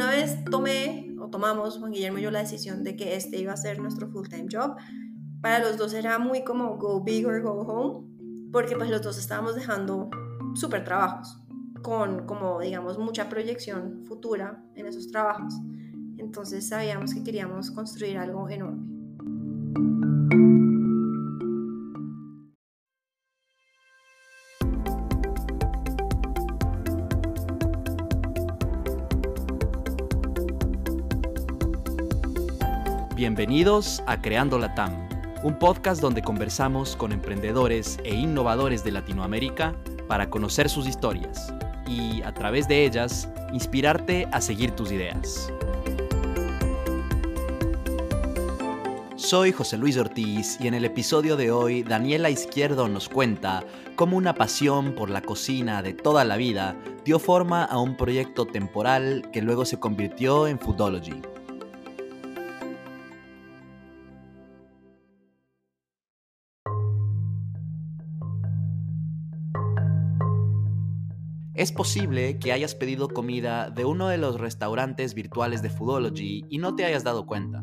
Una vez tomé o tomamos Juan Guillermo y yo la decisión de que este iba a ser nuestro full-time job, para los dos era muy como go big or go home, porque pues los dos estábamos dejando súper trabajos, con como digamos mucha proyección futura en esos trabajos. Entonces sabíamos que queríamos construir algo enorme. Bienvenidos a Creando la TAM, un podcast donde conversamos con emprendedores e innovadores de Latinoamérica para conocer sus historias y, a través de ellas, inspirarte a seguir tus ideas. Soy José Luis Ortiz y en el episodio de hoy Daniela Izquierdo nos cuenta cómo una pasión por la cocina de toda la vida dio forma a un proyecto temporal que luego se convirtió en Foodology Es posible que hayas pedido comida de uno de los restaurantes virtuales de Foodology y no te hayas dado cuenta.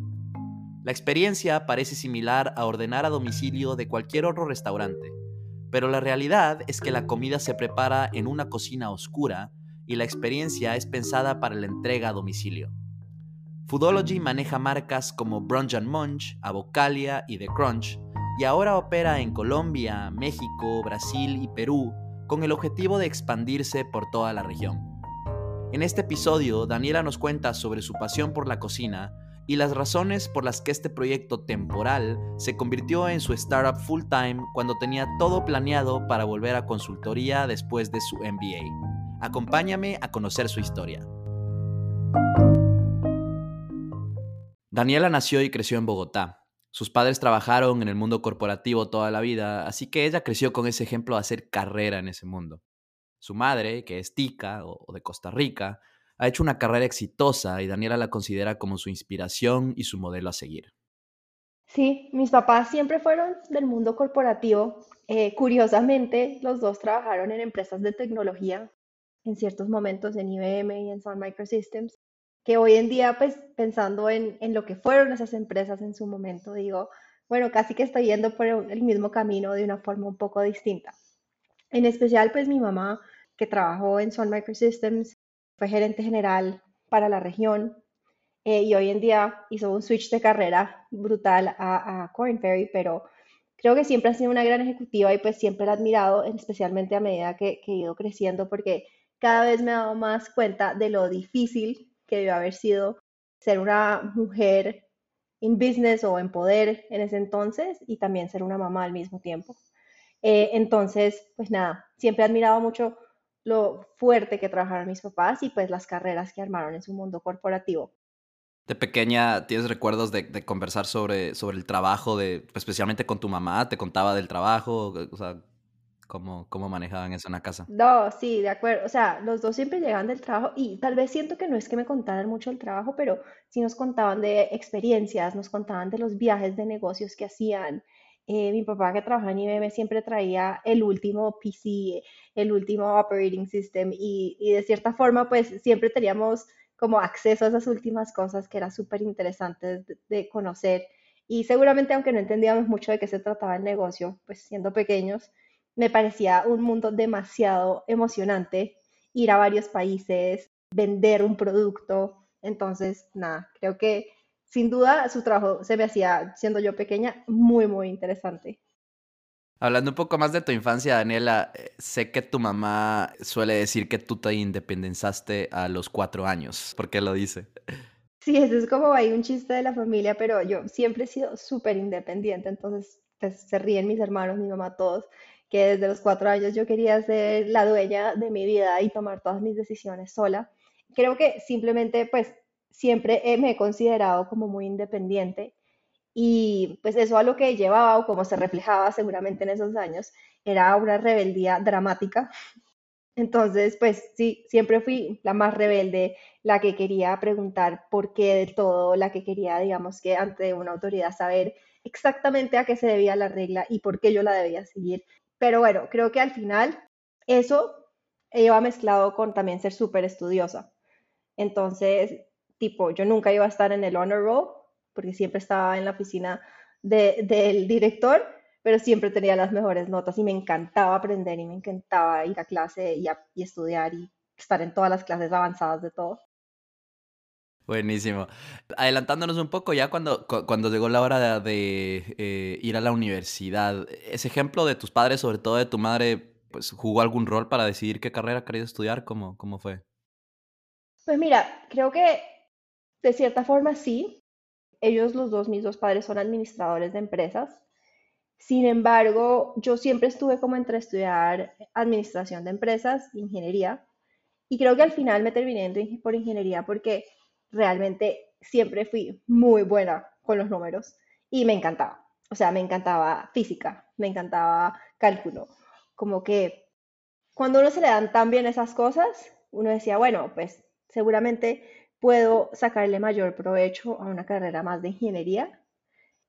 La experiencia parece similar a ordenar a domicilio de cualquier otro restaurante, pero la realidad es que la comida se prepara en una cocina oscura y la experiencia es pensada para la entrega a domicilio. Foodology maneja marcas como Brunch and Munch, Avocalia y The Crunch, y ahora opera en Colombia, México, Brasil y Perú con el objetivo de expandirse por toda la región. En este episodio, Daniela nos cuenta sobre su pasión por la cocina y las razones por las que este proyecto temporal se convirtió en su startup full time cuando tenía todo planeado para volver a consultoría después de su MBA. Acompáñame a conocer su historia. Daniela nació y creció en Bogotá, sus padres trabajaron en el mundo corporativo toda la vida, así que ella creció con ese ejemplo de hacer carrera en ese mundo. Su madre, que es tica o de Costa Rica, ha hecho una carrera exitosa y Daniela la considera como su inspiración y su modelo a seguir. Sí, mis papás siempre fueron del mundo corporativo. Eh, curiosamente, los dos trabajaron en empresas de tecnología en ciertos momentos en IBM y en Sun Microsystems que hoy en día, pues pensando en, en, lo que fueron esas empresas en su momento, digo, bueno, casi que estoy yendo por el mismo camino de una forma un poco distinta. En especial, pues mi mamá, que trabajó en Sun Microsystems, fue gerente general para la región eh, y hoy en día hizo un switch de carrera brutal a, a Corn pero creo que siempre ha sido una gran ejecutiva y pues siempre la he admirado, especialmente a medida que, que he ido creciendo, porque cada vez me he dado más cuenta de lo difícil que debió haber sido ser una mujer en business o en poder en ese entonces y también ser una mamá al mismo tiempo. Eh, entonces, pues nada, siempre he admirado mucho lo fuerte que trabajaron mis papás y pues las carreras que armaron en su mundo corporativo. De pequeña, ¿tienes recuerdos de, conversar sobre, sobre el trabajo, de, especialmente con tu mamá? ¿Te contaba del trabajo? O sea, ¿Cómo, cómo manejaban eso en la casa? No, sí, de acuerdo. O sea, los dos siempre llegaban del trabajo y tal vez siento que no es que me contaran mucho el trabajo, pero sí nos contaban de experiencias, nos contaban de los viajes de negocios que hacían. Eh, mi papá que trabajaba en IBM siempre traía el último PC, el último operating system y, y de cierta forma pues siempre teníamos como acceso a esas últimas cosas que era súper interesante de, de conocer. Y seguramente aunque no entendíamos mucho de qué se trataba el negocio, pues siendo pequeños, me parecía un mundo demasiado emocionante ir a varios países, vender un producto. Entonces, nada, creo que sin duda su trabajo se me hacía, siendo yo pequeña, muy, muy interesante. Hablando un poco más de tu infancia, Daniela, eh, sé que tu mamá suele decir que tú te independizaste a los cuatro años. ¿Por qué lo dice? Sí, eso es como hay un chiste de la familia, pero yo siempre he sido súper independiente, entonces pues, se ríen mis hermanos, mi mamá, todos, que desde los cuatro años yo quería ser la dueña de mi vida y tomar todas mis decisiones sola. Creo que simplemente pues siempre me he considerado como muy independiente y pues eso a lo que llevaba o como se reflejaba seguramente en esos años era una rebeldía dramática. Entonces, pues sí, siempre fui la más rebelde, la que quería preguntar por qué de todo, la que quería, digamos que ante una autoridad saber exactamente a qué se debía la regla y por qué yo la debía seguir. Pero bueno, creo que al final eso iba mezclado con también ser súper estudiosa. Entonces, tipo, yo nunca iba a estar en el honor roll, porque siempre estaba en la oficina del director, pero siempre tenía las mejores notas y me encantaba aprender y me encantaba ir a clase y estudiar y estar en todas las clases avanzadas de todo. Buenísimo. Adelantándonos un poco ya cuando, cuando llegó la hora de, eh, ir a la universidad, ¿ese ejemplo de tus padres, sobre todo de tu madre, pues jugó algún rol para decidir qué carrera querías estudiar? ¿Cómo, cómo fue? Pues mira, creo que de cierta forma sí. Ellos, los dos, mis dos padres, son administradores de empresas. Sin embargo, yo siempre estuve como entre estudiar administración de empresas, ingeniería, y creo que al final me terminé por ingeniería porque realmente siempre fui muy buena con los números y me encantaba. O sea, me encantaba física, me encantaba cálculo. Como que cuando uno se le dan tan bien esas cosas, uno decía, bueno, pues seguramente puedo sacarle mayor provecho a una carrera más de ingeniería,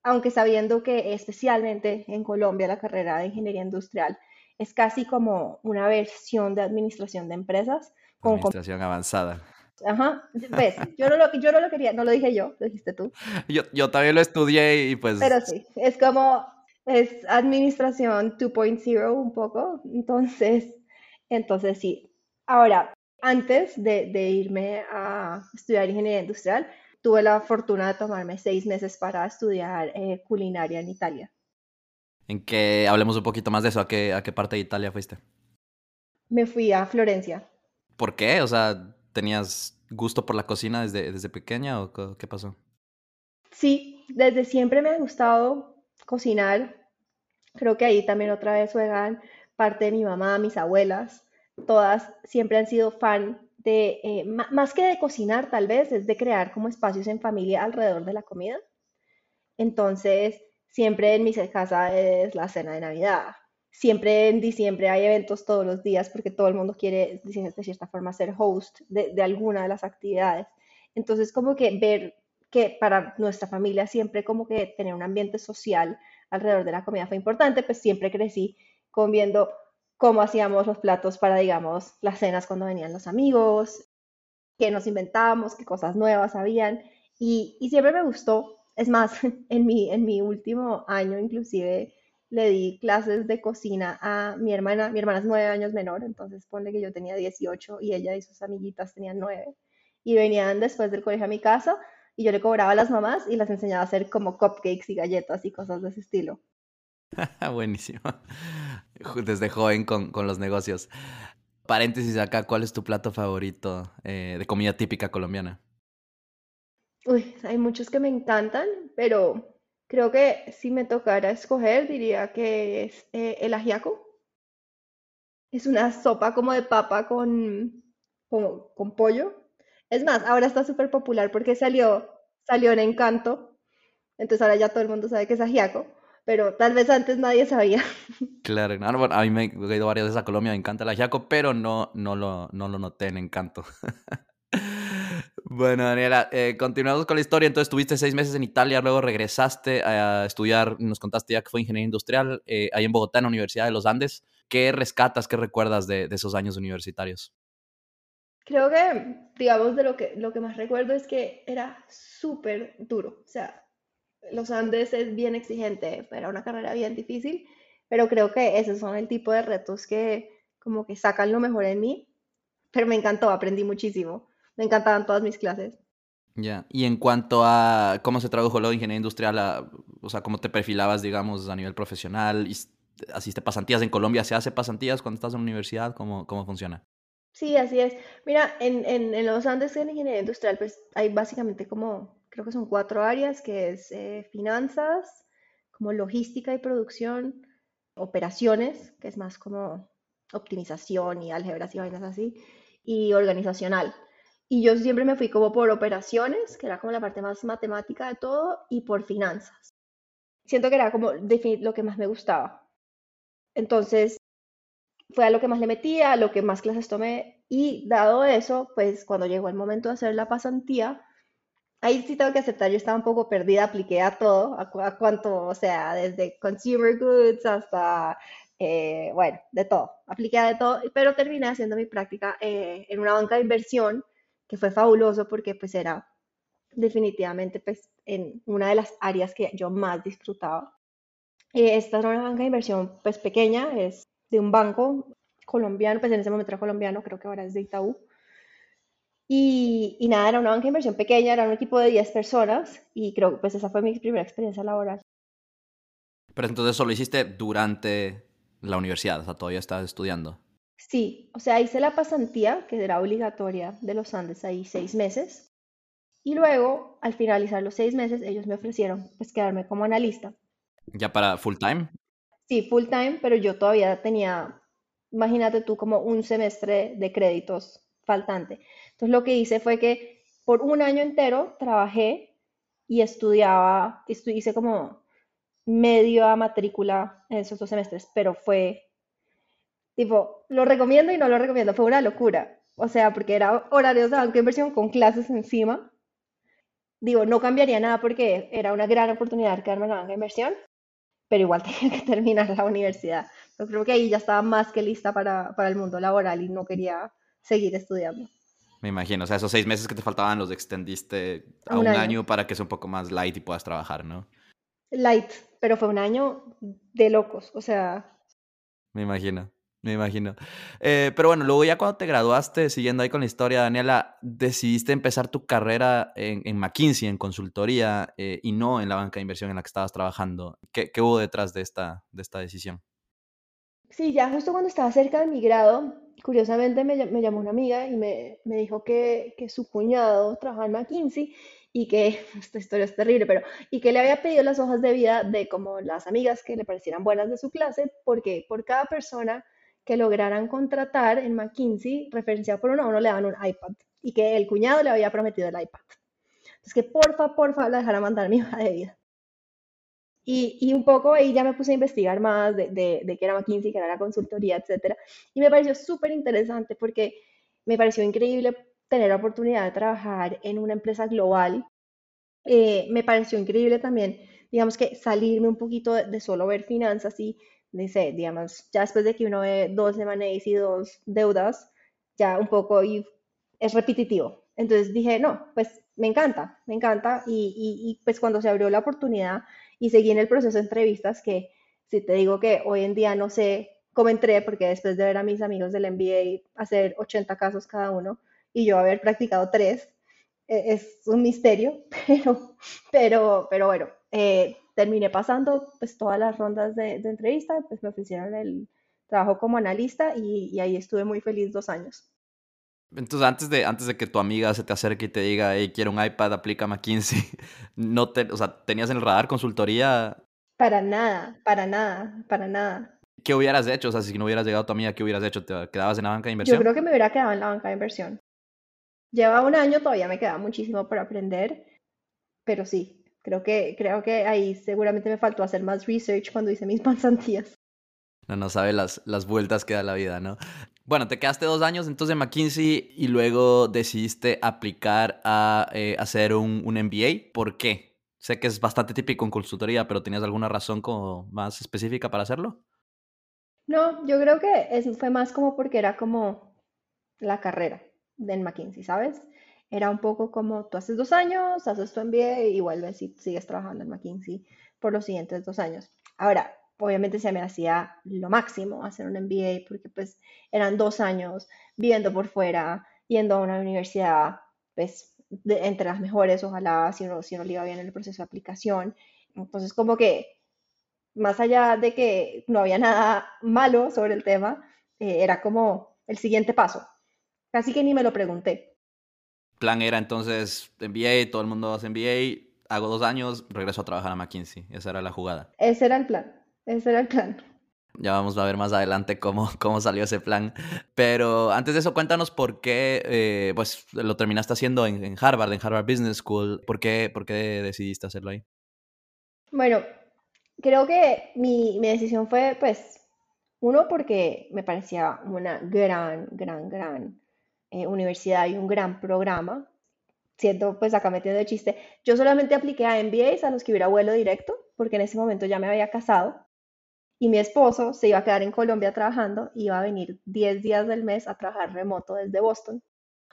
aunque sabiendo que especialmente en Colombia la carrera de ingeniería industrial es casi como una versión de administración de empresas. Con administración avanzada. Ajá, ves, yo no, lo, yo no lo quería, no lo dije yo, lo dijiste tú. Yo, yo también lo estudié y pues... Pero sí, es como, es administración 2.0 un poco, entonces, entonces sí. Ahora, antes de, de, irme a estudiar ingeniería industrial, tuve la fortuna de tomarme seis meses para estudiar eh, culinaria en Italia. En que hablemos un poquito más de eso, ¿a qué, ¿a qué parte de Italia fuiste? Me fui a Florencia. ¿Por qué? O sea, ¿Tenías gusto por la cocina desde, desde pequeña o qué pasó? Sí, desde siempre me ha gustado cocinar. Creo que ahí también otra vez juegan parte de mi mamá, mis abuelas. Todas siempre han sido fan de, eh, más que de cocinar tal vez, es de crear como espacios en familia alrededor de la comida. Entonces, siempre en mi casa es la cena de Navidad, siempre en diciembre hay eventos todos los días porque todo el mundo quiere, de cierta forma, ser host de, alguna de las actividades. Entonces, como que ver que para nuestra familia siempre como que tener un ambiente social alrededor de la comida fue importante, pues siempre crecí con viendo cómo hacíamos los platos para, digamos, las cenas cuando venían los amigos, qué nos inventábamos, qué cosas nuevas habían, y, y siempre me gustó. Es más, en mi, en mi último año inclusive le di clases de cocina a mi hermana. Mi hermana es nueve años menor, entonces ponle que yo tenía 18 y ella y sus amiguitas tenían nueve. Y venían después del colegio a mi casa y yo le cobraba a las mamás y las enseñaba a hacer como cupcakes y galletas y cosas de ese estilo. Buenísimo. Desde joven con, con, los negocios. Paréntesis acá, ¿cuál es tu plato favorito eh, de comida típica colombiana? Uy, hay muchos que me encantan, pero Creo que si me tocara escoger, diría que es eh, el ajiaco. Es una sopa como de papa con, con, pollo. Es más, ahora está súper popular porque salió, salió en Encanto. Entonces ahora ya todo el mundo sabe que es ajiaco. Pero tal vez antes nadie sabía. Claro, a mí me he ido varias veces a Colombia, me encanta el ajiaco, pero no, no, lo, no lo noté en Encanto. Bueno, Daniela, eh, continuamos con la historia. Entonces, estuviste seis meses en Italia, luego regresaste a estudiar, nos contaste ya que fue ingeniería industrial, eh, ahí en Bogotá, en la Universidad de los Andes. ¿Qué rescatas, qué recuerdas de, esos años universitarios? Creo que, digamos, de lo que, lo que más recuerdo es que era súper duro. O sea, los Andes es bien exigente, era una carrera bien difícil, pero creo que esos son el tipo de retos que como que sacan lo mejor en mí. Pero me encantó, aprendí muchísimo me encantaban todas mis clases. Ya, y en cuanto a cómo se tradujo lo de ingeniería industrial, o sea, cómo te perfilabas, digamos, a nivel profesional, asiste pasantías en Colombia, ¿se hace pasantías cuando estás en la universidad? ¿Cómo, cómo funciona? Sí, así es. Mira, en, en, los Andes en ingeniería industrial, pues hay básicamente como, creo que son cuatro áreas, que es eh, finanzas, como logística y producción, operaciones, que es más como optimización y álgebras y vainas así, y organizacional. Y yo siempre me fui como por operaciones, que era como la parte más matemática de todo, y por finanzas. Siento que era como lo que más me gustaba. Entonces, fue a lo que más le metía, a lo que más clases tomé. Y dado eso, pues cuando llegó el momento de hacer la pasantía, ahí sí tengo que aceptar, yo estaba un poco perdida, apliqué a todo, a, cuanto, o sea, desde consumer goods hasta eh, bueno, de todo, apliqué de todo, pero terminé haciendo mi práctica eh, en una banca de inversión, que fue fabuloso porque pues era definitivamente pues en una de las áreas que yo más disfrutaba. Eh, esta era una banca de inversión pues pequeña, es de un banco colombiano, pues en ese momento era colombiano, creo que ahora es de Itaú. Y, y nada, era una banca de inversión pequeña, era un equipo de 10 personas y creo que pues esa fue mi primera experiencia laboral. Pero entonces solo hiciste durante la universidad, o sea, todavía estabas estudiando. Sí, o sea, hice la pasantía, que era obligatoria de los Andes ahí seis meses. Y luego, al finalizar los seis meses, ellos me ofrecieron pues quedarme como analista. ¿Ya para full time? Sí, full time, pero yo todavía tenía, imagínate tú, como un semestre de créditos faltante. Entonces lo que hice fue que por un año entero trabajé y estudiaba, hice como medio a matrícula en esos dos semestres, pero fue tipo, lo recomiendo y no lo recomiendo, fue una locura. O sea, porque era horarios de banco de inversión con clases encima. Digo, no cambiaría nada porque era una gran oportunidad de quedarme en la banca de inversión, pero igual tenía que terminar la universidad. Yo creo que ahí ya estaba más que lista para, para el mundo laboral y no quería seguir estudiando. Me imagino, o sea, esos seis meses que te faltaban los extendiste a un, año. para que sea un poco más light y puedas trabajar, ¿no? Light, pero fue un año de locos, o sea... Me imagino, me imagino. Eh, pero bueno, luego ya cuando te graduaste, siguiendo ahí con la historia, Daniela, decidiste empezar tu carrera en, en McKinsey, en consultoría, eh, y no en la banca de inversión en la que estabas trabajando. ¿Qué, qué hubo detrás de esta, de esta decisión? Sí, ya justo cuando estaba cerca de mi grado, curiosamente me, me llamó una amiga y me, me dijo que, que su cuñado trabajaba en McKinsey y que, esta historia es terrible, pero, y que le había pedido las hojas de vida de como las amigas que le parecieran buenas de su clase, porque por cada persona que lograran contratar en McKinsey, referenciado por uno, a uno le daban un iPad, y que el cuñado le había prometido el iPad. Entonces que porfa, porfa, la dejara mandar mi hoja de vida. Y, y, un poco ahí ya me puse a investigar más de, de, de qué era McKinsey, qué era la consultoría, etcétera. Y me pareció súper interesante porque me pareció increíble tener la oportunidad de trabajar en una empresa global. Eh, me pareció increíble también, digamos que salirme un poquito de, solo ver finanzas y, dice, digamos, ya después de que uno ve dos M&As y dos deudas, ya un poco y es repetitivo. Entonces dije, no, pues me encanta, me encanta. Y, y, y, pues cuando se abrió la oportunidad y seguí en el proceso de entrevistas, que si te digo que hoy en día no sé cómo entré, porque después de ver a mis amigos del MBA hacer 80 casos cada uno, y yo haber practicado tres. E, es un misterio, pero, pero, pero bueno, eh, terminé pasando pues todas las rondas de, de, entrevista, pues me ofrecieron el trabajo como analista y, y, ahí estuve muy feliz dos años. Entonces, antes de, antes de que tu amiga se te acerque y te diga, hey, quiero un iPad, aplica McKinsey, no te, o sea, ¿tenías en el radar consultoría? Para nada, para nada, para nada. ¿Qué hubieras hecho? O sea, si no hubieras llegado tu amiga, ¿qué hubieras hecho? ¿Te quedabas en la banca de inversión? Yo creo que me hubiera quedado en la banca de inversión. Lleva un año, todavía me queda muchísimo por aprender, pero sí, creo que, creo que ahí seguramente me faltó hacer más research cuando hice mis pasantías. No, no sabe las, las vueltas que da la vida, ¿no? Bueno, te quedaste dos años entonces en McKinsey y luego decidiste aplicar a eh, hacer un, un MBA. ¿Por qué? Sé que es bastante típico en consultoría, pero ¿tenías alguna razón como más específica para hacerlo? No, yo creo que es, fue más como porque era como la carrera en McKinsey, ¿sabes? Era un poco como tú haces dos años, haces tu MBA y vuelves y sigues trabajando en McKinsey por los siguientes dos años. Ahora, obviamente se me hacía lo máximo hacer un MBA porque pues eran dos años viviendo por fuera, yendo a una universidad pues entre las mejores, ojalá si uno, si uno le iba bien en el proceso de aplicación. Entonces como que más allá de que no había nada malo sobre el tema, eh, era como el siguiente paso, Casi que ni me lo pregunté. Plan era entonces MBA, todo el mundo hace MBA, hago dos años, regreso a trabajar a McKinsey. Esa era la jugada. Ese era el plan, ese era el plan. Ya vamos a ver más adelante cómo, cómo salió ese plan. Pero antes de eso, cuéntanos por qué eh, pues, lo terminaste haciendo en, en, Harvard, en Harvard Business School. ¿Por qué, ¿Por qué decidiste hacerlo ahí? Bueno, creo que mi, mi decisión fue, pues, uno, porque me parecía una gran, gran, gran eh, universidad y un gran programa, siendo pues acá metiendo de chiste, yo solamente apliqué a MBAs a los que hubiera vuelo directo, porque en ese momento ya me había casado y mi esposo se iba a quedar en Colombia trabajando, iba a venir 10 días del mes a trabajar remoto desde Boston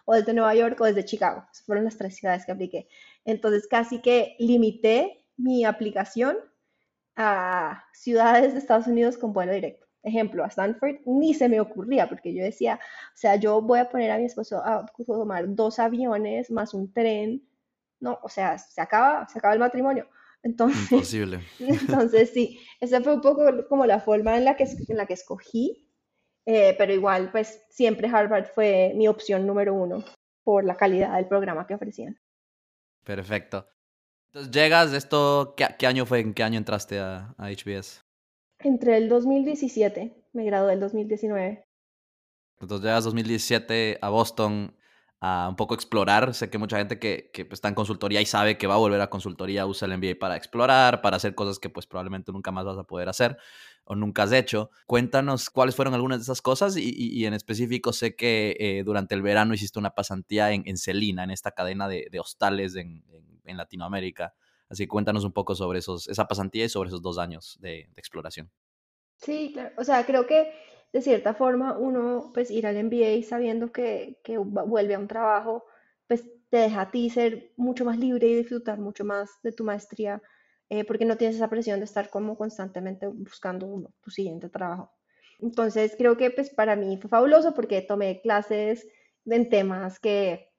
o desde Nueva York o desde Chicago. Esas fueron las tres ciudades que apliqué. Entonces casi que limité mi aplicación a ciudades de Estados Unidos con vuelo directo. Ejemplo, a Stanford ni se me ocurría porque yo decía, o sea, yo voy a poner a mi esposo a tomar dos aviones más un tren. No, o sea, se acaba, se acaba el matrimonio. Entonces, Imposible. entonces sí, esa fue un poco como la forma en la que, en la que escogí, eh, pero igual, pues siempre Harvard fue mi opción número uno por la calidad del programa que ofrecían. Perfecto. Entonces llegas, esto, ¿qué, año fue? ¿En qué año entraste a, a HBS? Entre el 2017, me gradué el 2019. Entonces llegas 2017 a Boston a un poco explorar. Sé que mucha gente que, que, está en consultoría y sabe que va a volver a consultoría usa el MBA para explorar, para hacer cosas que pues probablemente nunca más vas a poder hacer o nunca has hecho. Cuéntanos cuáles fueron algunas de esas cosas y, y, en específico sé que eh, durante el verano hiciste una pasantía en, en Celina, en esta cadena de, de hostales en, en, Latinoamérica. Así que cuéntanos un poco sobre esos, esa pasantía y sobre esos dos años de, exploración. Sí, claro. O sea, creo que de cierta forma uno pues ir al MBA sabiendo que, que vuelve a un trabajo, pues te deja a ti ser mucho más libre y disfrutar mucho más de tu maestría, eh, porque no tienes esa presión de estar como constantemente buscando tu siguiente trabajo. Entonces creo que pues para mí fue fabuloso porque tomé clases en temas que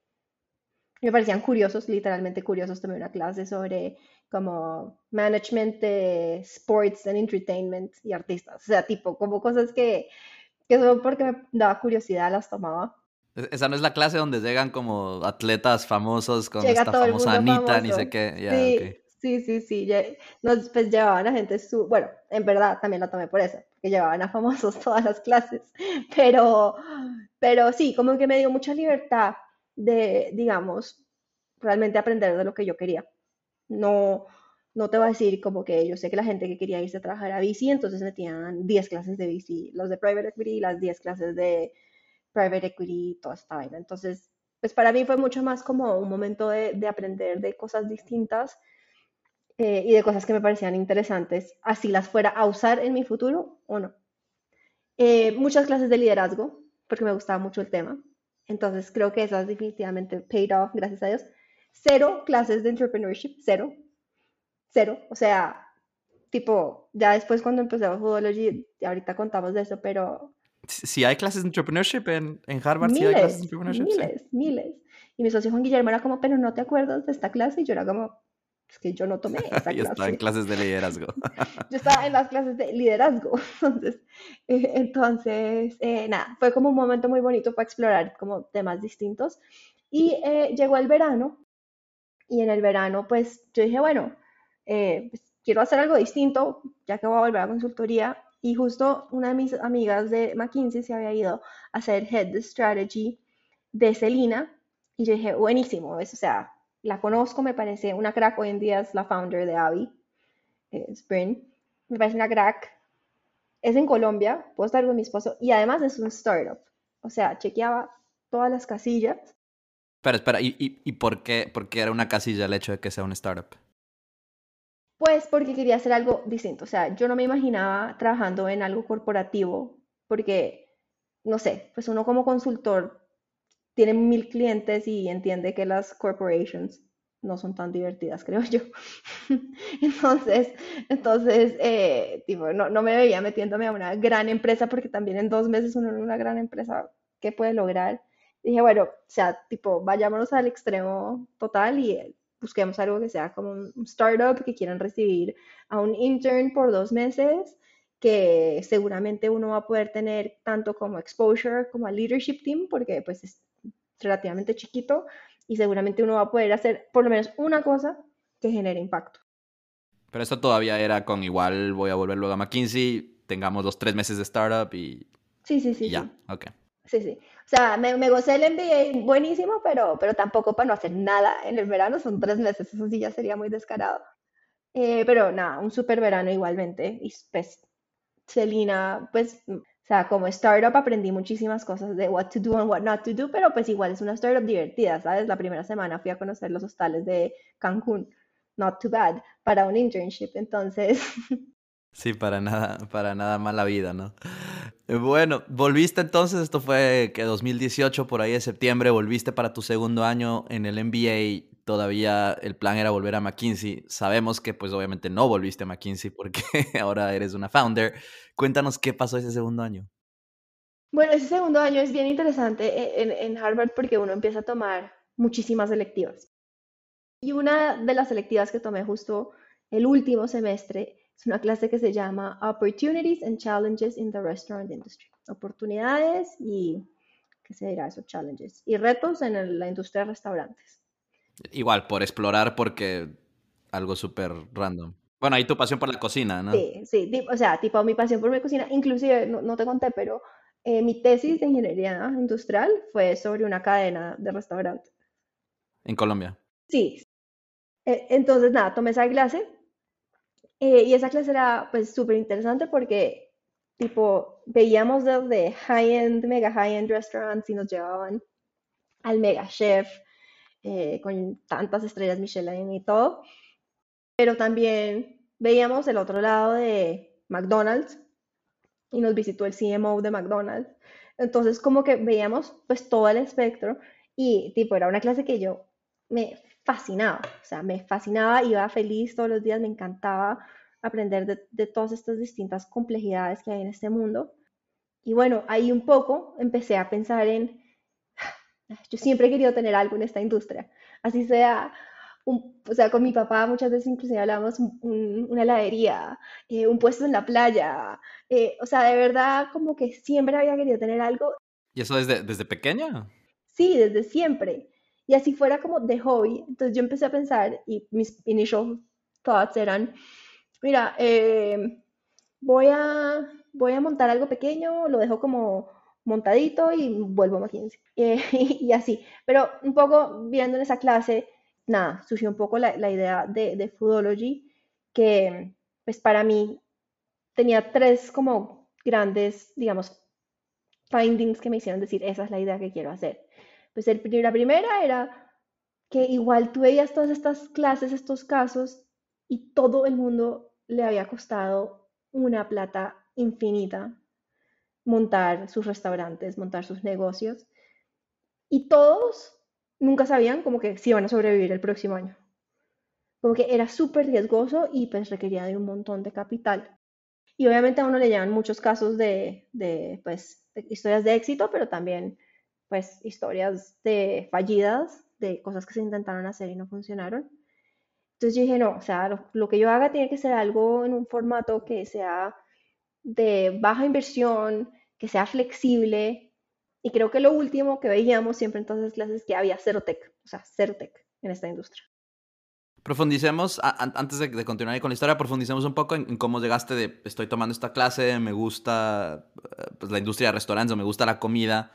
me parecían curiosos, literalmente curiosos. Tomé una clase sobre como management de sports and entertainment y artistas. O sea, tipo, como cosas que, que solo porque me daba curiosidad las tomaba. E-, esa no es la clase donde llegan como atletas famosos con esta famosa Anita, ni sé qué. sí, sí, sí, sí. Nos, pues llevaban a gente, su... bueno, en verdad también la tomé por eso, porque llevaban a famosos todas las clases. Pero, pero sí, como que me dio mucha libertad de, digamos, realmente aprender de lo que yo quería. No, no te voy a decir como que yo sé que la gente que quería irse a trabajar a bici, entonces metían 10 clases de bici, los de private equity, las 10 clases de private equity, toda esta vaina. Entonces, pues para mí fue mucho más como un momento de, de aprender de cosas distintas eh, y de cosas que me parecían interesantes, así las fuera a usar en mi futuro o no. Eh, muchas clases de liderazgo, porque me gustaba mucho el tema. Entonces creo que esas definitivamente paid off, gracias a Dios. Cero clases de entrepreneurship, cero. Cero. O sea, tipo, ya después cuando empecé a Foodology, ahorita contamos de eso, pero... Si hay clases de entrepreneurship en, en Harvard, miles, sí hay clases de entrepreneurship. Miles, miles. Y mi socio Juan Guillermo era como, pero no te acuerdas de esta clase. Y yo era como, es que yo no tomé esa. Yo estaba en clases de liderazgo. yo estaba en las clases de liderazgo. Entonces, eh, entonces eh, nada, fue como un momento muy bonito para explorar como temas distintos. Y eh, llegó el verano y en el verano pues yo dije, bueno, pues, quiero hacer algo distinto, ya que voy a volver a consultoría. Y justo una de mis amigas de McKinsey se había ido a hacer Head Strategy de Celina. Y yo dije, buenísimo, o sea, la conozco, me parece una crack, hoy en día es la founder de Avi, Spring, me parece una crack, es en Colombia, puedo estar con mi esposo y además es un startup, o sea, chequeaba todas las casillas. Espera, espera, ¿y, y, por, qué, por qué era una casilla el hecho de que sea un startup? Pues porque quería hacer algo distinto, o sea, yo no me imaginaba trabajando en algo corporativo, porque, no sé, pues uno como consultor tiene mil clientes y entiende que las corporations no son tan divertidas, creo yo. entonces, entonces eh, tipo, no, no, me veía metiéndome a una gran empresa porque también en dos meses uno en una gran empresa, ¿qué puede lograr? Dije, bueno, o sea, tipo, vayámonos al extremo total y eh, busquemos algo que sea como un startup que quieran recibir a un intern por dos meses que seguramente uno va a poder tener tanto como exposure como al leadership team, porque pues es relativamente chiquito y seguramente uno va a poder hacer por lo menos una cosa que genere impacto. Pero esto todavía era con igual, voy a volver luego a McKinsey, tengamos los tres meses de startup y... Sí, sí, sí. ya, sí. ok. Sí, sí. O sea, me, me, gocé el MBA buenísimo, pero, pero tampoco para no hacer nada en el verano, son tres meses, eso sí ya sería muy descarado. Eh, pero nada, un súper verano igualmente. Y pues, Celina, pues o sea, como startup aprendí muchísimas cosas de what to do and what not to do, pero pues igual es una startup divertida, ¿sabes? La primera semana fui a conocer los hostales de Cancún, not too bad, para un internship, entonces, Sí, para nada, para nada mala vida, ¿no? Bueno, volviste entonces, esto fue que 2018, por ahí de septiembre, volviste para tu segundo año en el MBA, todavía el plan era volver a McKinsey. Sabemos que pues obviamente no volviste a McKinsey porque ahora eres una founder. Cuéntanos qué pasó ese segundo año. Bueno, ese segundo año es bien interesante en, en Harvard porque uno empieza a tomar muchísimas selectivas. Y una de las selectivas que tomé justo el último semestre es una clase que se llama Opportunities and Challenges in the Restaurant Industry. Oportunidades y, ¿qué se dirá eso? Challenges. Y retos en la industria de restaurantes. Igual, por explorar, porque algo súper random. Bueno, ahí tu pasión por la cocina, ¿no? Sí, sí, o sea, tipo mi pasión por mi cocina, inclusive, no, te conté, pero eh, mi tesis de ingeniería industrial fue sobre una cadena de restaurantes. ¿En Colombia? Sí. E, entonces, nada, tomé esa clase eh, y esa clase era pues súper interesante porque tipo veíamos desde high-end, mega high-end restaurants y nos llevaban al mega chef eh, con tantas estrellas Michelin y todo. Pero también veíamos el otro lado de McDonald's y nos visitó el CMO de McDonald's. Entonces como que veíamos pues todo el espectro y tipo era una clase que yo me fascinaba, o sea, me fascinaba, iba feliz todos los días, me encantaba aprender de, todas estas distintas complejidades que hay en este mundo. Y bueno, ahí un poco empecé a pensar en, yo siempre he querido tener algo en esta industria, así sea, un, o sea, con mi papá muchas veces inclusive hablamos una heladería, eh, un puesto en la playa, eh, o sea, de verdad como que siempre había querido tener algo. ¿Y eso desde, desde pequeña? Sí, desde siempre y así fuera como de hobby. Entonces yo empecé a pensar y mis initial thoughts eran, mira, eh, voy, a, voy a montar algo pequeño, lo dejo como montadito y vuelvo a McKinsey. Eh, y, así. Pero un poco viendo en esa clase, nada, surgió un poco la, la idea de, de Foodology, que pues para mí tenía tres como grandes, digamos, findings que me hicieron decir, esa es la idea que quiero hacer. Pues el, la primera era que igual tú veías todas estas clases, estos casos, y todo el mundo le había costado una plata infinita montar sus restaurantes, montar sus negocios, y todos nunca sabían como que si iban a sobrevivir el próximo año. Como que era súper riesgoso y pues requería de un montón de capital. Y obviamente a uno le llevan muchos casos de, de pues, de historias de éxito, pero también pues historias de fallidas, de cosas que se intentaron hacer y no funcionaron. Entonces yo dije, no, o sea, lo, que yo haga tiene que ser algo en un formato que sea de baja inversión, que sea flexible. Y creo que lo último que veíamos siempre en todas las clases es que había cero tech, o sea, cero tech en esta industria. Profundicemos, antes de, continuar con la historia, profundicemos un poco en, cómo llegaste de, estoy tomando esta clase, me gusta eh, pues, la industria de restaurantes, me gusta la comida,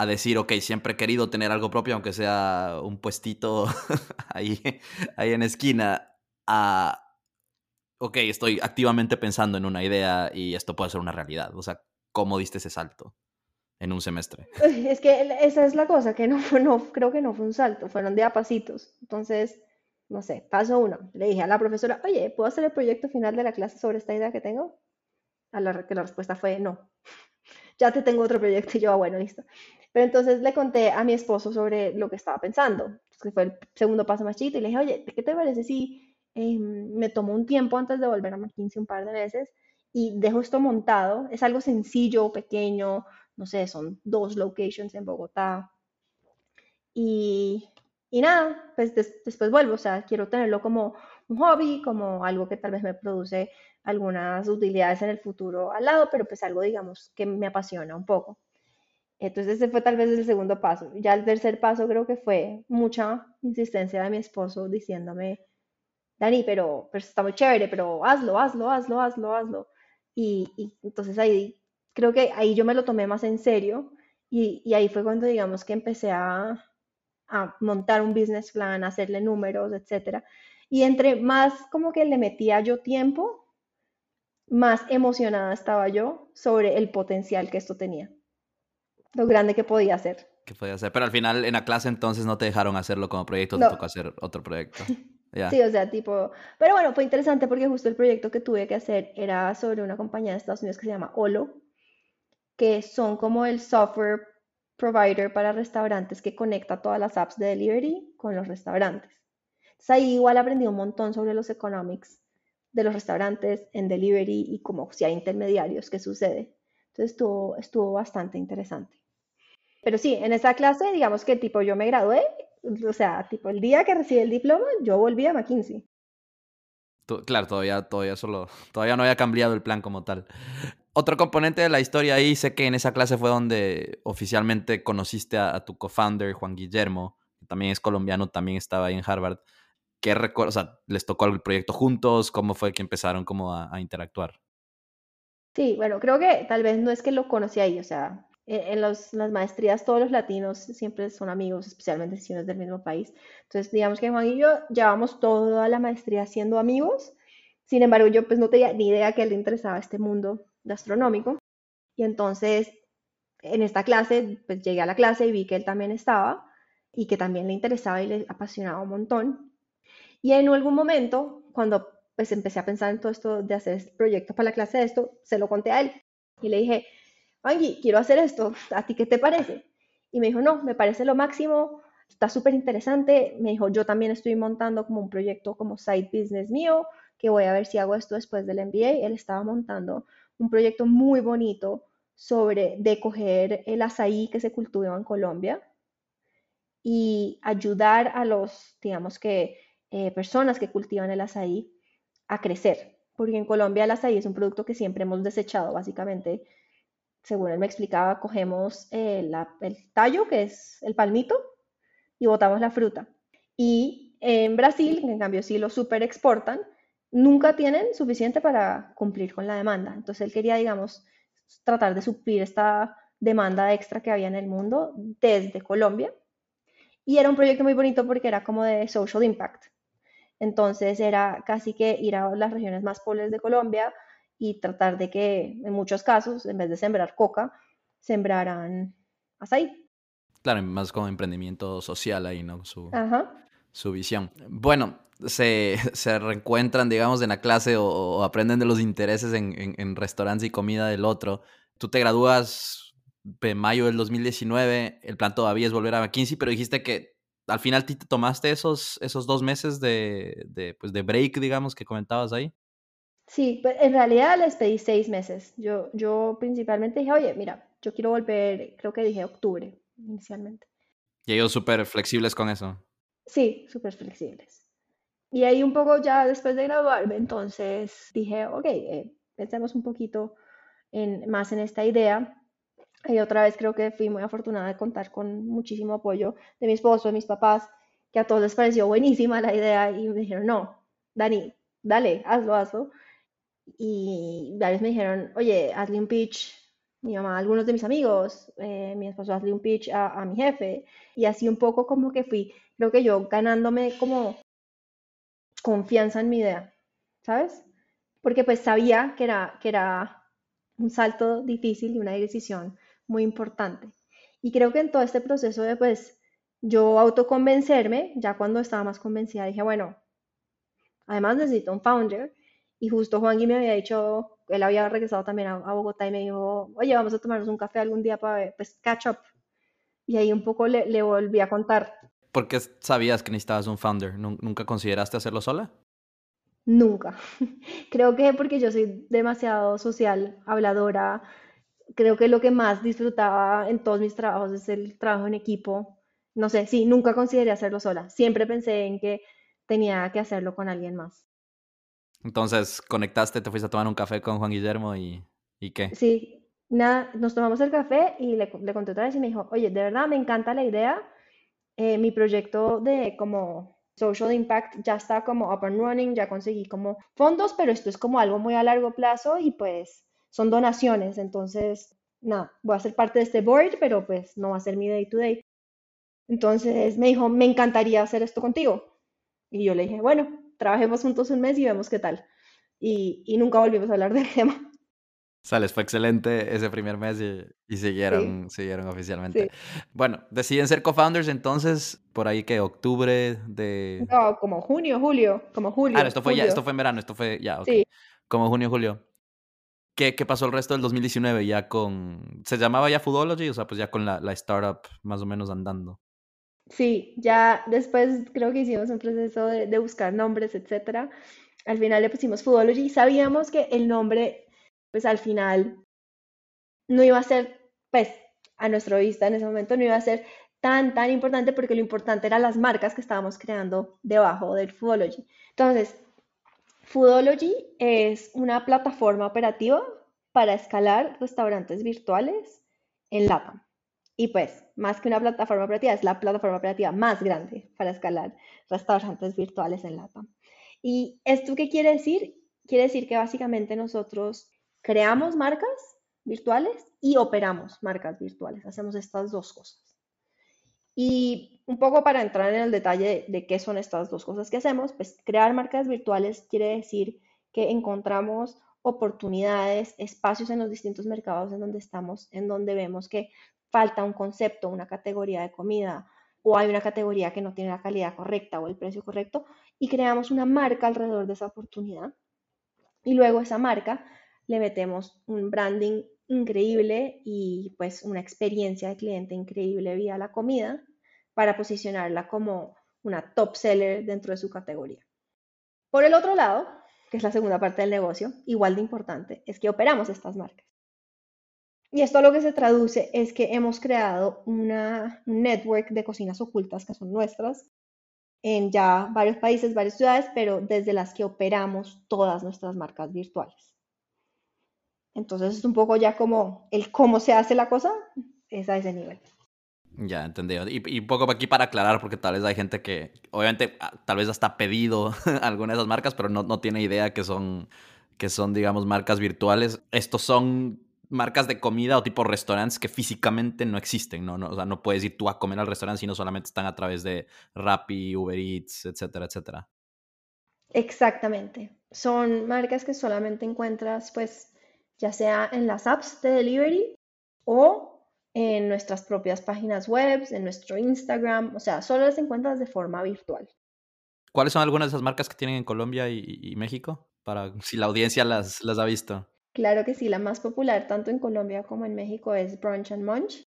a decir, ok, siempre he querido tener algo propio, aunque sea un puestito ahí, ahí en esquina, a, ok, estoy activamente pensando en una idea y esto puede ser una realidad. O sea, ¿cómo diste ese salto en un semestre? Es que esa es la cosa, que no, no creo que no fue un salto, fueron de a pasitos. Entonces, no sé, paso uno. Le dije a la profesora, oye, ¿puedo hacer el proyecto final de la clase sobre esta idea que tengo? A la que la respuesta fue no. ya te tengo otro proyecto y yo, ah, bueno, listo. Pero entonces le conté a mi esposo sobre lo que estaba pensando, que fue el segundo paso más chiquito, y le dije, oye, ¿qué te parece si em, me tomo un tiempo antes de volver a McKinsey un par de veces y dejo esto montado? Es algo sencillo, pequeño, no sé, son dos locations en Bogotá. Y, y nada, pues después vuelvo, o sea, quiero tenerlo como un hobby, como algo que tal vez me produce algunas utilidades en el futuro al lado, pero pues algo, digamos, que me apasiona un poco. Entonces ese fue tal vez el segundo paso. Ya el tercer paso creo que fue mucha insistencia de mi esposo diciéndome, Dani, pero, pero está muy chévere, pero hazlo, hazlo, hazlo, hazlo, hazlo. Y, entonces ahí creo que ahí yo me lo tomé más en serio y, y ahí fue cuando digamos que empecé a, a, montar un business plan, a hacerle números, etcétera. Y entre más como que le metía yo tiempo, más emocionada estaba yo sobre el potencial que esto tenía lo grande que podía ser. Que podía ser. Pero al final en la clase entonces no te dejaron hacerlo como proyecto, te tocó hacer otro proyecto. Sí, o sea, tipo, pero bueno, fue interesante porque justo el proyecto que tuve que hacer era sobre una compañía de Estados Unidos que se llama Olo, que son como el software provider para restaurantes que conecta todas las apps de delivery con los restaurantes. Entonces ahí igual aprendí un montón sobre los economics de los restaurantes en delivery y como si hay intermediarios, qué sucede. Entonces estuvo, estuvo bastante interesante. Pero sí, en esa clase, digamos que tipo yo me gradué, o sea, tipo el día que recibí el diploma, yo volví a McKinsey. Claro, todavía, todavía solo, todavía no había cambiado el plan como tal. Otro componente de la historia ahí, sé que en esa clase fue donde oficialmente conociste a, tu co-founder, Juan Guillermo, que también es colombiano, también estaba ahí en Harvard. ¿Qué recuerdas? O sea, ¿les tocó el proyecto juntos? ¿Cómo fue que empezaron como a interactuar? Sí, bueno, creo que tal vez no es que lo conocí ahí, o sea, e, en las maestrías todos los latinos siempre son amigos, especialmente si uno es del mismo país. Entonces, digamos que Juan y yo llevamos toda la maestría siendo amigos. Sin embargo, yo pues no tenía ni idea que él le interesaba este mundo gastronómico. Y entonces, en esta clase, pues llegué a la clase y vi que él también estaba y que también le interesaba y le apasionaba un montón. Y en algún momento, cuando pues empecé a pensar en todo esto de hacer este proyecto para la clase de esto, se lo conté a él y le dije, Angie, quiero hacer esto, ¿a ti qué te parece? Y me dijo, no, me parece lo máximo, está súper interesante. Me dijo, yo también estoy montando como un proyecto como side business mío, que voy a ver si hago esto después del MBA. Él estaba montando un proyecto muy bonito sobre de coger el azaí que se cultiva en Colombia y ayudar a los, digamos que, eh, personas que cultivan el azaí a crecer, porque en Colombia el azaí es un producto que siempre hemos desechado, básicamente. Según él me explicaba, cogemos el tallo, que es el palmito, y botamos la fruta. Y en Brasil, en cambio, sí lo super exportan, nunca tienen suficiente para cumplir con la demanda. Entonces él quería, digamos, tratar de suplir esta demanda extra que había en el mundo desde Colombia. Y era un proyecto muy bonito porque era como de social impact. Entonces era casi que ir a las regiones más pobres de Colombia y tratar de que en muchos casos, en vez de sembrar coca, sembraran azaí. Claro, más como emprendimiento social ahí, ¿no? Su, su visión. Bueno, se, se, reencuentran, digamos, en la clase o, aprenden de los intereses en, en, restaurantes y comida del otro. Tú te gradúas en mayo del 2019, el plan todavía es volver a McKinsey, pero dijiste que al final te tomaste esos, esos dos meses de, de, pues de break, digamos, que comentabas ahí. Sí, pero en realidad les pedí seis meses. Yo, yo principalmente dije, oye, mira, yo quiero volver, creo que dije octubre inicialmente. ¿Y ellos súper flexibles con eso? Sí, súper flexibles. Y ahí un poco ya después de graduarme, entonces dije, ok, eh, pensemos un poquito en, más en esta idea. Y otra vez creo que fui muy afortunada de contar con muchísimo apoyo de mi esposo, de mis papás, que a todos les pareció buenísima la idea y me dijeron, no, Dani, dale, hazlo, hazlo. Y varios me dijeron, oye, hazle un pitch, mi mamá, algunos de mis amigos, eh, mi esposo, hazle un pitch a, a mi jefe. Y así un poco como que fui, creo que yo ganándome como confianza en mi idea, ¿sabes? Porque pues sabía que era, que era un salto difícil y una decisión muy importante. Y creo que en todo este proceso de, pues, yo autoconvencerme, ya cuando estaba más convencida, dije, bueno, además necesito un founder. Y justo Juan Gui me había dicho, él había regresado también a, Bogotá y me dijo, oye, vamos a tomarnos un café algún día para, pues, catch up. Y ahí un poco le, le volví a contar. ¿Por qué sabías que necesitabas un founder? ¿Nunca consideraste hacerlo sola? Nunca. Creo que porque yo soy demasiado social, habladora, creo que lo que más disfrutaba en todos mis trabajos es el trabajo en equipo. No sé, sí, nunca consideré hacerlo sola. Siempre pensé en que tenía que hacerlo con alguien más. Entonces, conectaste, te fuiste a tomar un café con Juan Guillermo y, ¿y qué? Sí, nada, nos tomamos el café y le, le conté otra vez y me dijo, oye, de verdad me encanta la idea. Eh, mi proyecto de como social impact ya está como up and running, ya conseguí como fondos, pero esto es como algo muy a largo plazo y pues son donaciones, entonces, nada, voy a ser parte de este board, pero pues no va a ser mi day to day. Entonces me dijo, me encantaría hacer esto contigo. Y yo le dije, bueno, trabajemos juntos un mes y vemos qué tal. Y, y nunca volvimos a hablar del tema. O sea, les fue excelente ese primer mes y, siguieron, siguieron oficialmente. Bueno, deciden ser co-founders entonces por ahí que octubre de... No, como junio, julio, como julio. Ah, esto fue ya, esto fue en verano, esto fue ya, ok. Sí. Como junio, julio. ¿Qué, ¿Qué, pasó el resto del 2019 ya con... ¿Se llamaba ya Foodology? O sea, pues ya con la, la startup más o menos andando. Sí, ya después creo que hicimos un proceso de, de buscar nombres, etcétera. Al final le pusimos Foodology. Sabíamos que el nombre pues al final no iba a ser, pues a nuestro vista en ese momento no iba a ser tan, tan importante porque lo importante eran las marcas que estábamos creando debajo del Foodology. Entonces, Foodology es una plataforma operativa para escalar restaurantes virtuales en LATAM. Y pues, más que una plataforma operativa, es la plataforma operativa más grande para escalar restaurantes virtuales en LATAM. ¿Y esto qué quiere decir? Quiere decir que básicamente nosotros creamos marcas virtuales y operamos marcas virtuales. Hacemos estas dos cosas. Y un poco para entrar en el detalle de, qué son estas dos cosas que hacemos, pues crear marcas virtuales quiere decir que encontramos oportunidades, espacios en los distintos mercados en donde estamos, en donde vemos que falta un concepto, una categoría de comida o hay una categoría que no tiene la calidad correcta o el precio correcto y creamos una marca alrededor de esa oportunidad. Y luego esa marca le metemos un branding increíble y pues una experiencia de cliente increíble vía la comida para posicionarla como una top seller dentro de su categoría. Por el otro lado, que es la segunda parte del negocio, igual de importante, es que operamos estas marcas. Y esto lo que se traduce es que hemos creado una, un network de cocinas ocultas que son nuestras en ya varios países, varias ciudades, pero desde las que operamos todas nuestras marcas virtuales. Entonces es un poco ya como el cómo se hace la cosa, es a ese nivel. Ya, entendido. Y, un poco aquí para aclarar, porque tal vez hay gente que, obviamente, ah, tal vez hasta ha pedido alguna de esas marcas, pero no, no tiene idea que son, que son, digamos, marcas virtuales. Estos son marcas de comida o tipo restaurantes que físicamente no existen, ¿no? no o sea, no puedes ir tú a comer al restaurante, sino solamente están a través de Rappi, Uber Eats, etcétera, etcétera. Exactamente. Son marcas que solamente encuentras, pues, ya sea en las apps de delivery o en nuestras propias páginas web, en nuestro Instagram, o sea, solo las encuentras de forma virtual. ¿Cuáles son algunas de esas marcas que tienen en Colombia y, México? Para si la audiencia las, las ha visto. Claro que sí, la más popular tanto en Colombia como en México es Brunch and Munch,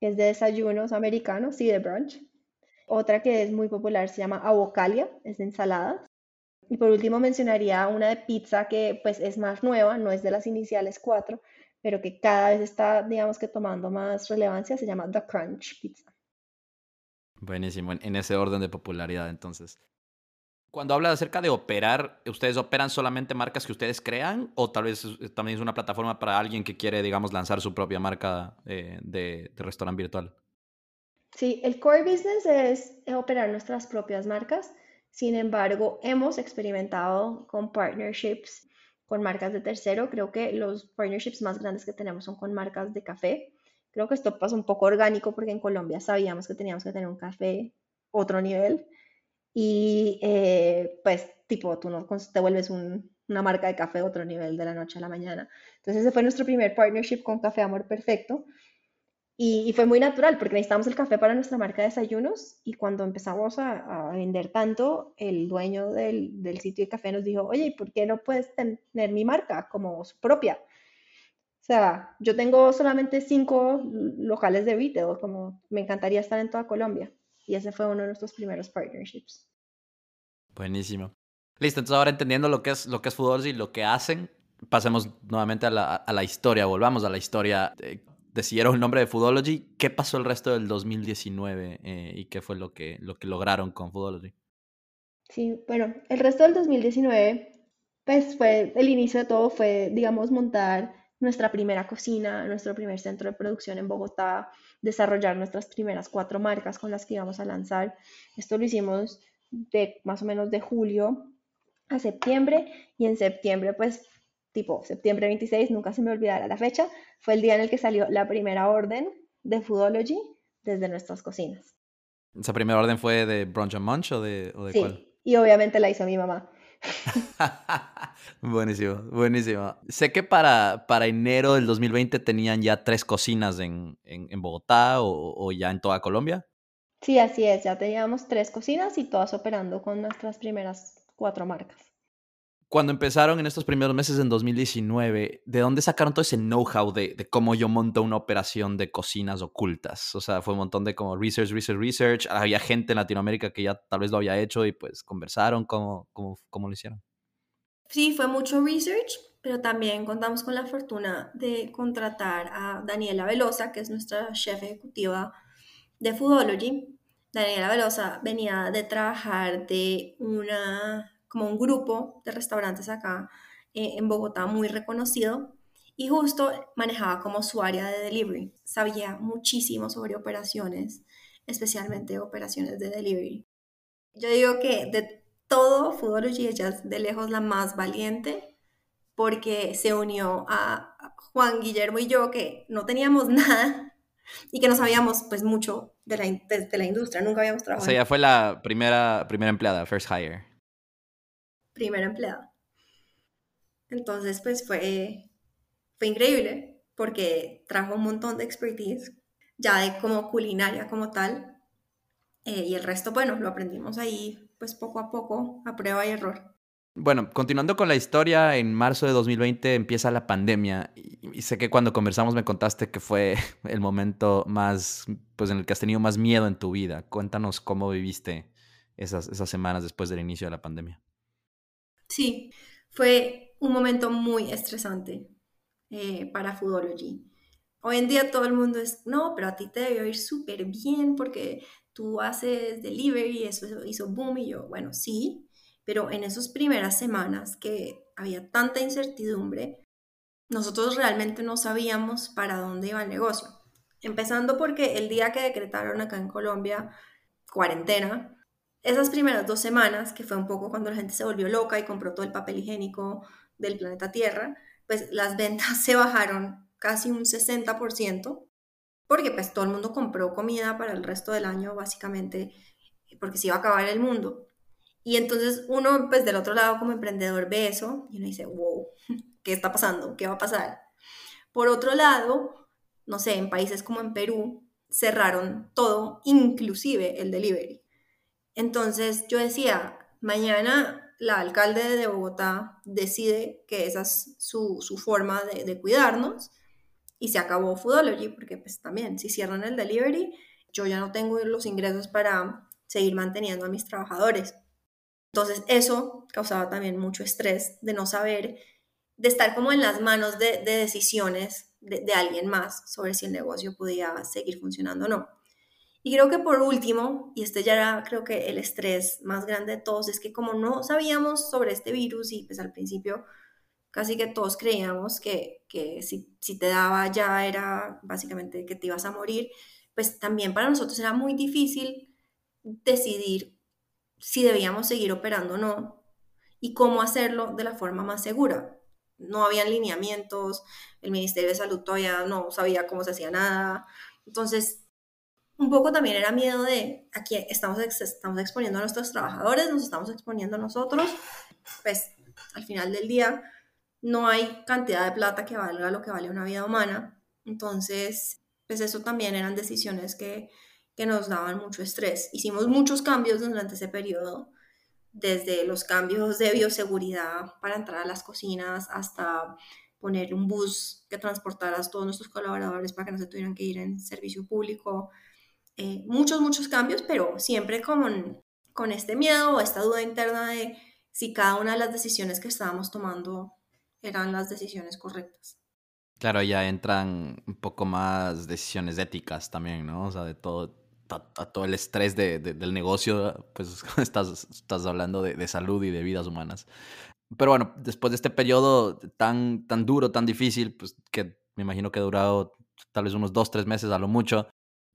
que es de desayunos americanos, sí, de brunch. Otra que es muy popular se llama Avocalia, es de ensaladas. Y por último mencionaría una de pizza que pues es más nueva, no es de las iniciales cuatro, pero que cada vez está, digamos que tomando más relevancia, se llama The Crunch Pizza. Buenísimo, en ese orden de popularidad entonces. Cuando habla acerca de operar, ¿ustedes operan solamente marcas que ustedes crean o tal vez también es una plataforma para alguien que quiere, digamos, lanzar su propia marca eh, de, de restaurante virtual? Sí, el core business es operar nuestras propias marcas. Sin embargo, hemos experimentado con partnerships con marcas de tercero. Creo que los partnerships más grandes que tenemos son con marcas de café. Creo que esto pasa un poco orgánico porque en Colombia sabíamos que teníamos que tener un café otro nivel. Y eh, pues tipo, tú no te vuelves una marca de café otro nivel de la noche a la mañana. Entonces ese fue nuestro primer partnership con Café Amor Perfecto. Y, fue muy natural porque necesitábamos el café para nuestra marca de desayunos y cuando empezamos a, vender tanto, el dueño del, sitio de café nos dijo, oye, ¿por qué no puedes tener mi marca como su propia? O sea, yo tengo solamente cinco locales de retail, como me encantaría estar en toda Colombia. Y ese fue uno de nuestros primeros partnerships. Buenísimo. Listo, entonces ahora entendiendo lo que es, lo que es y lo que hacen, pasemos nuevamente a la, a la historia, volvamos a la historia decidieron el nombre de Foodology. ¿Qué pasó el resto del 2019 eh, y qué fue lo que, lo que lograron con Foodology? Sí, bueno, el resto del 2019, pues fue el inicio de todo, fue, digamos, montar nuestra primera cocina, nuestro primer centro de producción en Bogotá, desarrollar nuestras primeras cuatro marcas con las que íbamos a lanzar. Esto lo hicimos de más o menos de julio a septiembre y en septiembre pues tipo septiembre 26, nunca se me olvidará la fecha, fue el día en el que salió la primera orden de Foodology desde nuestras cocinas. ¿Esa primera orden fue de Brunch and Munch o de, sí, y obviamente la hizo mi mamá. buenísimo, buenísimo. Sé que para, para enero del 2020 tenían ya tres cocinas en, en, Bogotá o, o, ya en toda Colombia. Sí, así es. Ya teníamos tres cocinas y todas operando con nuestras primeras cuatro marcas. Cuando empezaron en estos primeros meses en 2019, ¿de dónde sacaron todo ese know-how de, de, cómo yo monto una operación de cocinas ocultas? O sea, fue un montón de como research, research, research. Había gente en Latinoamérica que ya tal vez lo había hecho y pues conversaron cómo, cómo, cómo lo hicieron. Sí, fue mucho research, pero también contamos con la fortuna de contratar a Daniela Velosa, que es nuestra chef ejecutiva de Foodology. Daniela Velosa venía de trabajar de una, como un grupo de restaurantes acá eh, en Bogotá muy reconocido y justo manejaba como su área de delivery. Sabía muchísimo sobre operaciones, especialmente operaciones de delivery. Yo digo que de todo Foodology, ella es de lejos la más valiente porque se unió a Juan Guillermo y yo que no teníamos nada y que no sabíamos pues mucho de la, de, la industria, nunca habíamos trabajado. O sea, ella fue la primera, primera empleada, first hire. Primera empleada. Entonces pues fue, fue increíble porque trajo un montón de expertise ya de como culinaria como tal eh, y el resto bueno lo aprendimos ahí pues poco a poco, a prueba y error. Bueno, continuando con la historia, en marzo de 2020 empieza la pandemia y, sé que cuando conversamos me contaste que fue el momento más, pues en el que has tenido más miedo en tu vida. Cuéntanos cómo viviste esas, esas semanas después del inicio de la pandemia. Sí, fue un momento muy estresante eh, para Foodology. Hoy en día todo el mundo es, no, pero a ti te debe ir súper bien porque tú haces delivery, eso hizo boom y yo, bueno, sí, pero en esas primeras semanas que había tanta incertidumbre, nosotros realmente no sabíamos para dónde iba el negocio. Empezando porque el día que decretaron acá en Colombia cuarentena, esas primeras dos semanas, que fue un poco cuando la gente se volvió loca y compró todo el papel higiénico del planeta Tierra, pues las ventas se bajaron casi un 60%, porque pues todo el mundo compró comida para el resto del año, básicamente, porque se iba a acabar el mundo. Y entonces uno, pues del otro lado como emprendedor ve eso y uno dice, wow, ¿qué está pasando? ¿Qué va a pasar? Por otro lado, no sé, en países como en Perú, cerraron todo, inclusive el delivery. Entonces yo decía, mañana la alcalde de Bogotá decide que esa es su, forma de, de cuidarnos y se acabó Foodology, porque pues también si cierran el delivery, yo ya no tengo los ingresos para seguir manteniendo a mis trabajadores. Entonces eso causaba también mucho estrés de no saber, de estar como en las manos de, decisiones de, de, alguien más sobre si el negocio podía seguir funcionando o no. Y creo que por último, y este ya era creo que el estrés más grande de todos, es que como no sabíamos sobre este virus y pues al principio casi que todos creíamos que, que si, si, te daba ya era básicamente que te ibas a morir, pues también para nosotros era muy difícil decidir si debíamos seguir operando o no y cómo hacerlo de la forma más segura. No habían lineamientos, el Ministerio de Salud todavía no sabía cómo se hacía nada. Entonces, un poco también era miedo de, aquí estamos, estamos exponiendo a nuestros trabajadores, nos estamos exponiendo a nosotros, pues al final del día no hay cantidad de plata que valga lo que vale una vida humana. Entonces, pues eso también eran decisiones que, que nos daban mucho estrés. Hicimos muchos cambios durante ese periodo, desde los cambios de bioseguridad para entrar a las cocinas hasta poner un bus que transportara a todos nuestros colaboradores para que no se tuvieran que ir en servicio público. Eh, muchos, muchos cambios, pero siempre con, con este miedo o esta duda interna de si cada una de las decisiones que estábamos tomando eran las decisiones correctas. Claro, ya entran un poco más decisiones éticas también, ¿no? O sea, de todo, a, todo el estrés de, del negocio, pues estás, estás hablando de, de, salud y de vidas humanas. Pero bueno, después de este periodo tan, tan duro, tan difícil, pues que me imagino que ha durado tal vez unos dos, tres meses a lo mucho,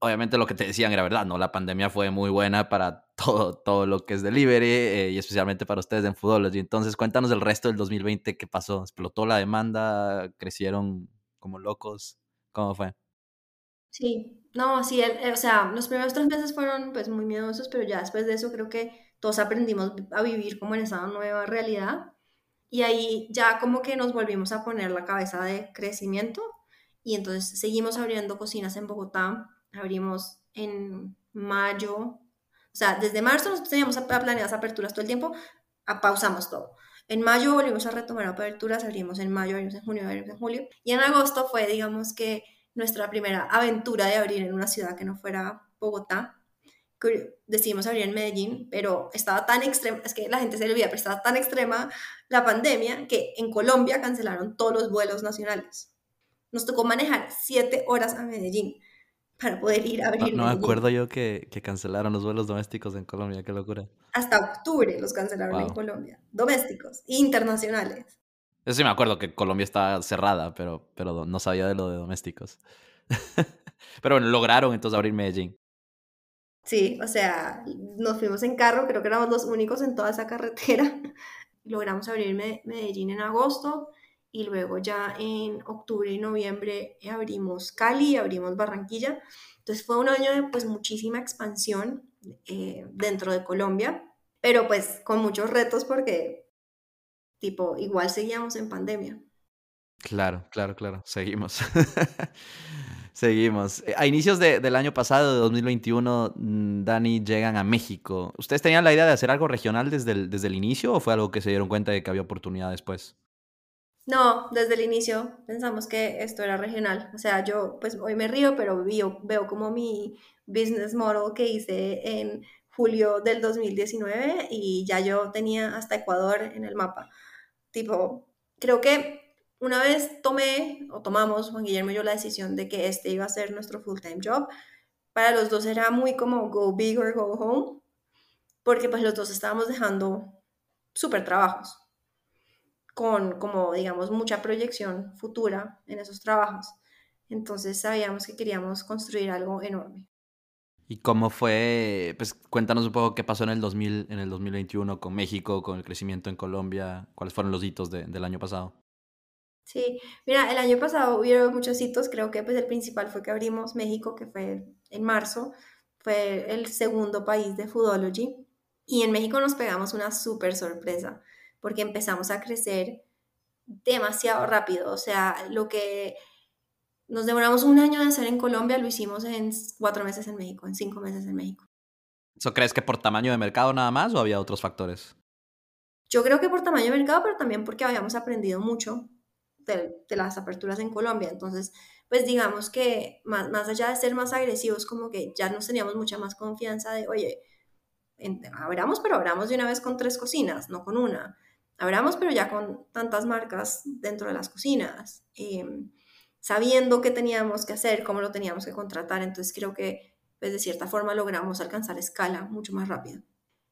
obviamente lo que te decían era verdad, ¿no? La pandemia fue muy buena para todo, todo lo que es delivery eh, y especialmente para ustedes en Foodology. Entonces, cuéntanos el resto del 2020, ¿qué pasó? ¿Explotó la demanda? ¿Crecieron como locos? ¿Cómo fue? Sí, no, sí, o sea, los primeros tres meses fueron pues muy miedosos, pero ya después de eso creo que todos aprendimos a vivir como en esa nueva realidad y ahí ya como que nos volvimos a poner la cabeza de crecimiento y entonces seguimos abriendo cocinas en Bogotá, abrimos en mayo, o sea, desde marzo nosotros teníamos planeadas aperturas todo el tiempo, pausamos todo. En mayo volvimos a retomar aperturas, abrimos en mayo, abrimos en junio, abrimos en julio. Y en agosto fue, digamos que, nuestra primera aventura de abrir en una ciudad que no fuera Bogotá. Decidimos abrir en Medellín, pero estaba tan extrema, es que la gente se olvida, pero estaba tan extrema la pandemia que en Colombia cancelaron todos los vuelos nacionales. Nos tocó manejar siete horas a Medellín para poder ir a abrir. No, me acuerdo yo que, que, cancelaron los vuelos domésticos en Colombia, qué locura. Hasta octubre los cancelaron en Colombia, domésticos, internacionales. Eso sí me acuerdo que Colombia estaba cerrada, pero, pero no sabía de lo de domésticos. pero bueno, lograron entonces abrir Medellín. Sí, o sea, nos fuimos en carro, creo que éramos los únicos en toda esa carretera. Logramos abrir Medellín en agosto y luego ya en octubre y noviembre abrimos Cali, abrimos Barranquilla. Entonces fue un año de pues muchísima expansión eh, dentro de Colombia, pero pues con muchos retos porque tipo igual seguíamos en pandemia. Claro, claro, claro, seguimos. Seguimos. Eh, a inicios del año pasado, de 2021, mm, Dani llegan a México. ¿Ustedes tenían la idea de hacer algo regional desde el, desde el inicio o fue algo que se dieron cuenta de que había oportunidad después? No, desde el inicio pensamos que esto era regional. O sea, yo pues hoy me río, pero veo, veo como mi business model que hice en julio del 2019 y ya yo tenía hasta Ecuador en el mapa. Tipo, creo que una vez tomé o tomamos, Juan Guillermo y yo, la decisión de que este iba a ser nuestro full-time job, para los dos era muy como go big or go home, porque pues los dos estábamos dejando súper trabajos con como, digamos, mucha proyección futura en esos trabajos. Entonces sabíamos que queríamos construir algo enorme. ¿Y cómo fue? Pues cuéntanos un poco qué pasó en el, 2000, en el 2021 con México, con el crecimiento en Colombia, cuáles fueron los hitos del año pasado. Sí, mira, el año pasado hubieron muchos hitos, creo que pues el principal fue que abrimos México, que fue en marzo, fue el segundo país de Foodology, y en México nos pegamos una súper sorpresa porque empezamos a crecer demasiado rápido. O sea, lo que nos demoramos un año de hacer en Colombia, lo hicimos en cuatro meses en México, en cinco meses en México. ¿Eso crees que por tamaño de mercado nada más o había otros factores? Yo creo que por tamaño de mercado, pero también porque habíamos aprendido mucho de, las aperturas en Colombia. Entonces, pues digamos que más, más allá de ser más agresivos, como que ya nos teníamos mucha más confianza de, oye, abramos, pero abramos de una vez con tres cocinas, no con una abramos, pero ya con tantas marcas dentro de las cocinas, em, sabiendo qué teníamos que hacer, cómo lo teníamos que contratar, entonces creo que pues, de cierta forma logramos alcanzar escala mucho más rápido.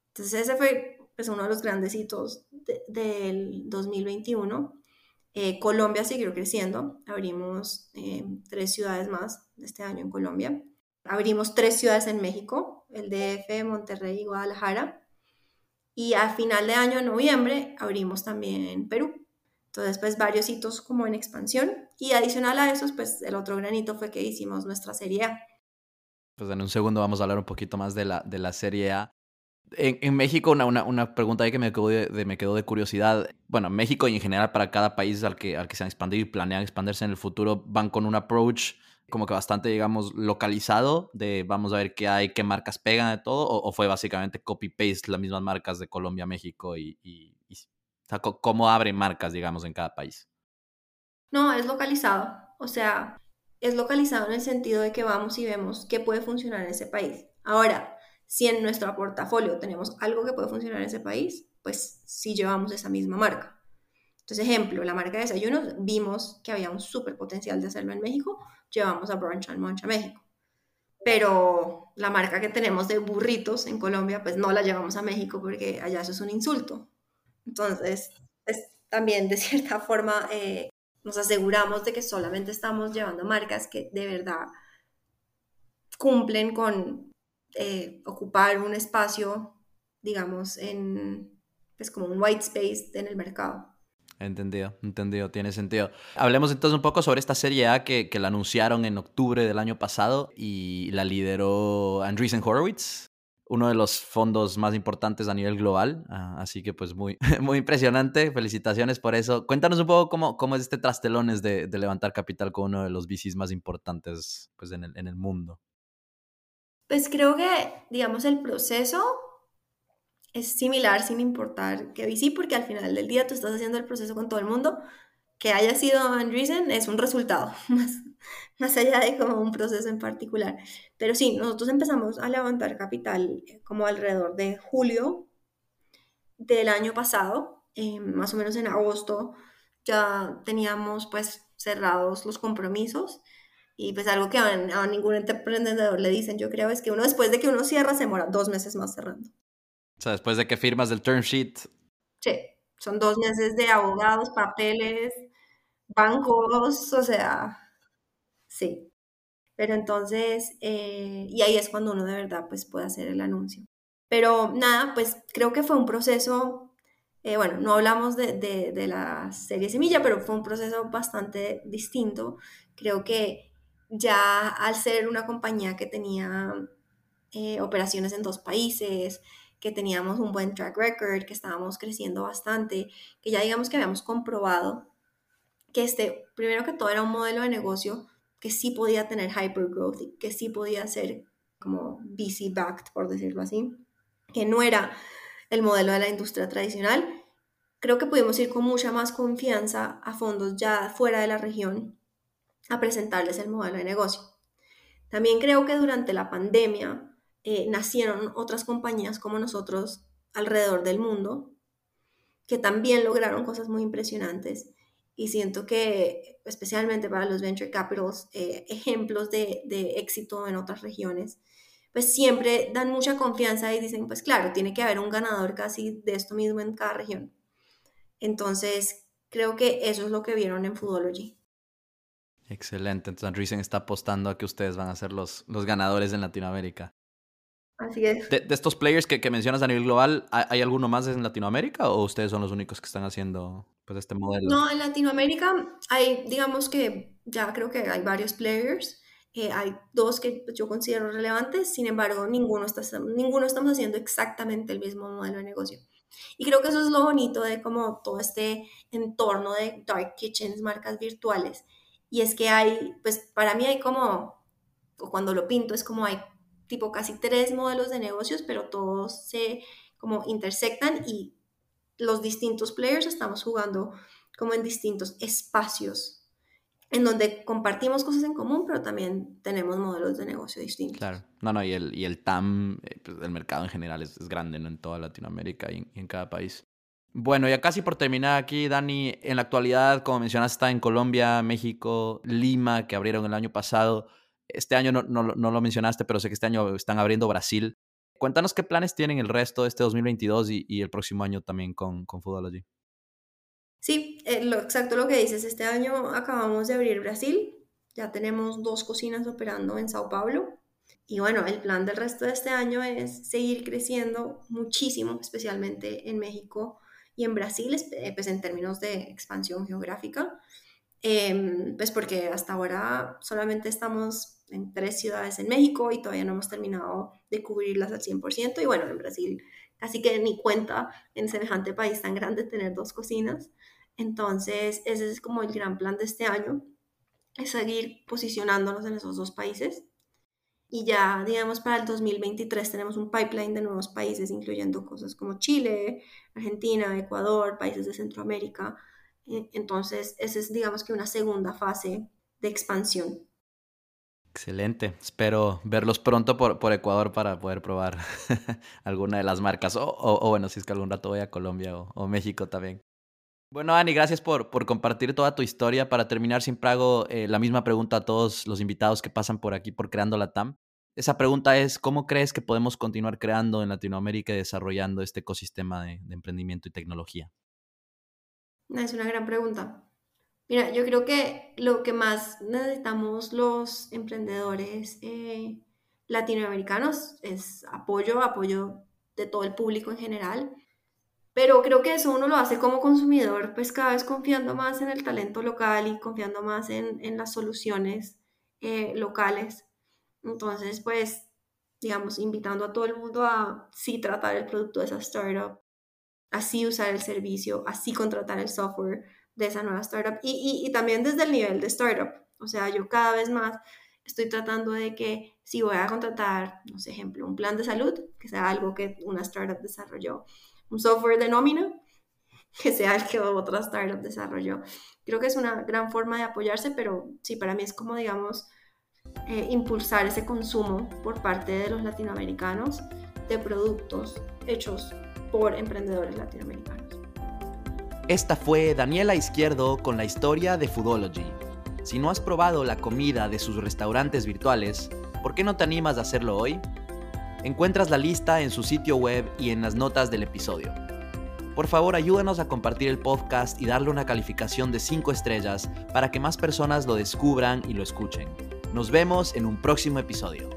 Entonces ese fue pues, uno de los grandes hitos del 2021. Eh, Colombia siguió creciendo, abrimos em, tres ciudades más este año en Colombia. Abrimos tres ciudades en México, el DF, Monterrey y Guadalajara. Y a final de año, en noviembre, abrimos también Perú. Entonces, pues varios hitos como en expansión. Y adicional a esos, pues el otro granito fue que hicimos nuestra Serie A. Pues en un segundo vamos a hablar un poquito más de la, de la Serie A. En, en México, una, una, una, pregunta ahí que me quedó de, me quedó de curiosidad. Bueno, México y en general para cada país al que, al que se han expandido y planean expandirse en el futuro, van con un approach como que bastante, digamos, localizado de vamos a ver qué hay, qué marcas pegan de todo, o, fue básicamente copy-paste las mismas marcas de Colombia, México y, y, cómo abren marcas, digamos, en cada país? No, es localizado. O sea, es localizado en el sentido de que vamos y vemos qué puede funcionar en ese país. Ahora, si en nuestro portafolio tenemos algo que puede funcionar en ese país, pues sí llevamos esa misma marca. Entonces, ejemplo, la marca de desayunos, vimos que había un súper potencial de hacerlo en México, llevamos a Brunch and Munch a México. Pero la marca que tenemos de burritos en Colombia, pues no la llevamos a México porque allá eso es un insulto. Entonces, pues, también de cierta forma eh, nos aseguramos de que solamente estamos llevando marcas que de verdad cumplen con eh, ocupar un espacio, digamos, en, pues como un white space en el mercado. Entendido, entendido, tiene sentido. Hablemos entonces un poco sobre esta serie A que, que la anunciaron en octubre del año pasado y la lideró Andreessen Horowitz. uno de los fondos más importantes a nivel global. Ah, así que pues muy, muy impresionante. Felicitaciones por eso. Cuéntanos un poco cómo, cómo es este trastelones de, de levantar capital con uno de los VCs más importantes pues, en, el, en el mundo. Pues creo que, digamos, el proceso es similar sin importar qué VC, porque al final del día tú estás haciendo el proceso con todo el mundo. Que haya sido Andreessen es un resultado, más, más allá de como un proceso en particular. Pero sí, nosotros empezamos a levantar capital eh, como alrededor de julio del año pasado, eh, más o menos en agosto, ya teníamos pues cerrados los compromisos y pues algo que a, ningún emprendedor le dicen, yo creo, es que uno después de que uno cierra se demora dos meses más cerrando. O sea, después de que firmas el term sheet. Sí, son dos meses de abogados, papeles, bancos, o sea, sí. Pero entonces, eh, y ahí es cuando uno de verdad pues puede hacer el anuncio. Pero nada, pues creo que fue un proceso, eh, bueno, no hablamos de, de, de, la serie Semilla, pero fue un proceso bastante distinto. Creo que ya al ser una compañía que tenía eh, operaciones en dos países, que teníamos un buen track record, que estábamos creciendo bastante, que ya digamos que habíamos comprobado que este, primero que todo era un modelo de negocio que sí podía tener hypergrowth y que sí podía ser como VC backed, por decirlo así, que no era el modelo de la industria tradicional. Creo que pudimos ir con mucha más confianza a fondos ya fuera de la región a presentarles el modelo de negocio. También creo que durante la pandemia eh, nacieron otras compañías como nosotros alrededor del mundo que también lograron cosas muy impresionantes y siento que especialmente para los venture capitals, eh, ejemplos de, de, éxito en otras regiones, pues siempre dan mucha confianza y dicen, pues claro, tiene que haber un ganador casi de esto mismo en cada región. Entonces, creo que eso es lo que vieron en Foodology. Excelente. Entonces, Andreessen está apostando a que ustedes van a ser los, los ganadores en Latinoamérica. Así es. De, estos players que, que, mencionas a nivel global, ¿hay, alguno más en Latinoamérica o ustedes son los únicos que están haciendo pues, este modelo? No, en Latinoamérica hay, digamos que ya creo que hay varios players. Eh, hay dos que yo considero relevantes, sin embargo, ninguno, está, ninguno estamos haciendo exactamente el mismo modelo de negocio. Y creo que eso es lo bonito de como todo este entorno de dark kitchens, marcas virtuales, y es que hay, pues para mí hay como, cuando lo pinto, es como hay tipo casi tres modelos de negocios, pero todos se como intersectan y los distintos players estamos jugando como en distintos espacios en donde compartimos cosas en común, pero también tenemos modelos de negocio distintos. Claro, no, no, y el, y el TAM, eh, pues, el mercado en general es, grande ¿no? en toda Latinoamérica y en cada país. Bueno, ya casi por terminar aquí, Dani, en la actualidad, como mencionaste, está en Colombia, México, Lima, que abrieron el año pasado. Este año no, no, lo mencionaste, pero sé que este año están abriendo Brasil. Cuéntanos qué planes tienen el resto de este 2022 y, y el próximo año también con, con allí. Sí, eh, lo, exacto lo que dices. Este año acabamos de abrir Brasil. Ya tenemos dos cocinas operando en Sao Paulo. Y bueno, el plan del resto de este año es seguir creciendo muchísimo, especialmente en México y en Brasil, eh, pues en términos de expansión geográfica, em, pues porque hasta ahora solamente estamos en tres ciudades en México y todavía no hemos terminado de cubrirlas al 100%. Y bueno, en Brasil casi que ni cuenta en semejante país tan grande tener dos cocinas. Entonces, ese es como el gran plan de este año, es seguir posicionándonos en esos dos países y ya, digamos, para el 2023 tenemos un pipeline de nuevos países, incluyendo cosas como Chile, Argentina, Ecuador, países de Centroamérica. Eh, entonces, esa es, digamos que una segunda fase de expansión. Excelente. Espero verlos pronto por, por Ecuador para poder probar alguna de las marcas. O, o, bueno, si es que algún rato voy a Colombia o, o México también. Bueno, Ani, gracias por, por, compartir toda tu historia. Para terminar, siempre hago eh, la misma pregunta a todos los invitados que pasan por aquí por Creando la TAM. Esa pregunta es, ¿cómo crees que podemos continuar creando en Latinoamérica y desarrollando este ecosistema de, emprendimiento y tecnología? Es una gran pregunta. Mira, yo creo que lo que más necesitamos los emprendedores eh, latinoamericanos es apoyo, apoyo de todo el público en general pero creo que eso uno lo hace como consumidor, pues cada vez confiando más en el talento local y confiando más en, en las soluciones eh, locales. Entonces, pues digamos, invitando a todo el mundo a sí tratar el producto de esa startup, así usar el servicio, así contratar el software de esa nueva startup y, y, también desde el nivel de startup. O sea, yo cada vez más estoy tratando de que si voy a contratar, no sé, ejemplo, un plan de salud, que sea algo que una startup desarrolló, un software de nómina, que sea el que otra startup desarrolló. Creo que es una gran forma de apoyarse, pero sí, para mí es como, digamos, eh, impulsar ese consumo por parte de los latinoamericanos de productos hechos por emprendedores latinoamericanos. Esta fue Daniela Izquierdo con la historia de Foodology. Si no has probado la comida de sus restaurantes virtuales, ¿por qué no te animas a hacerlo hoy? Encuentras la lista en su sitio web y en las notas del episodio. Por favor, ayúdanos a compartir el podcast y darle una calificación de 5 estrellas para que más personas lo descubran y lo escuchen. Nos vemos en un próximo episodio.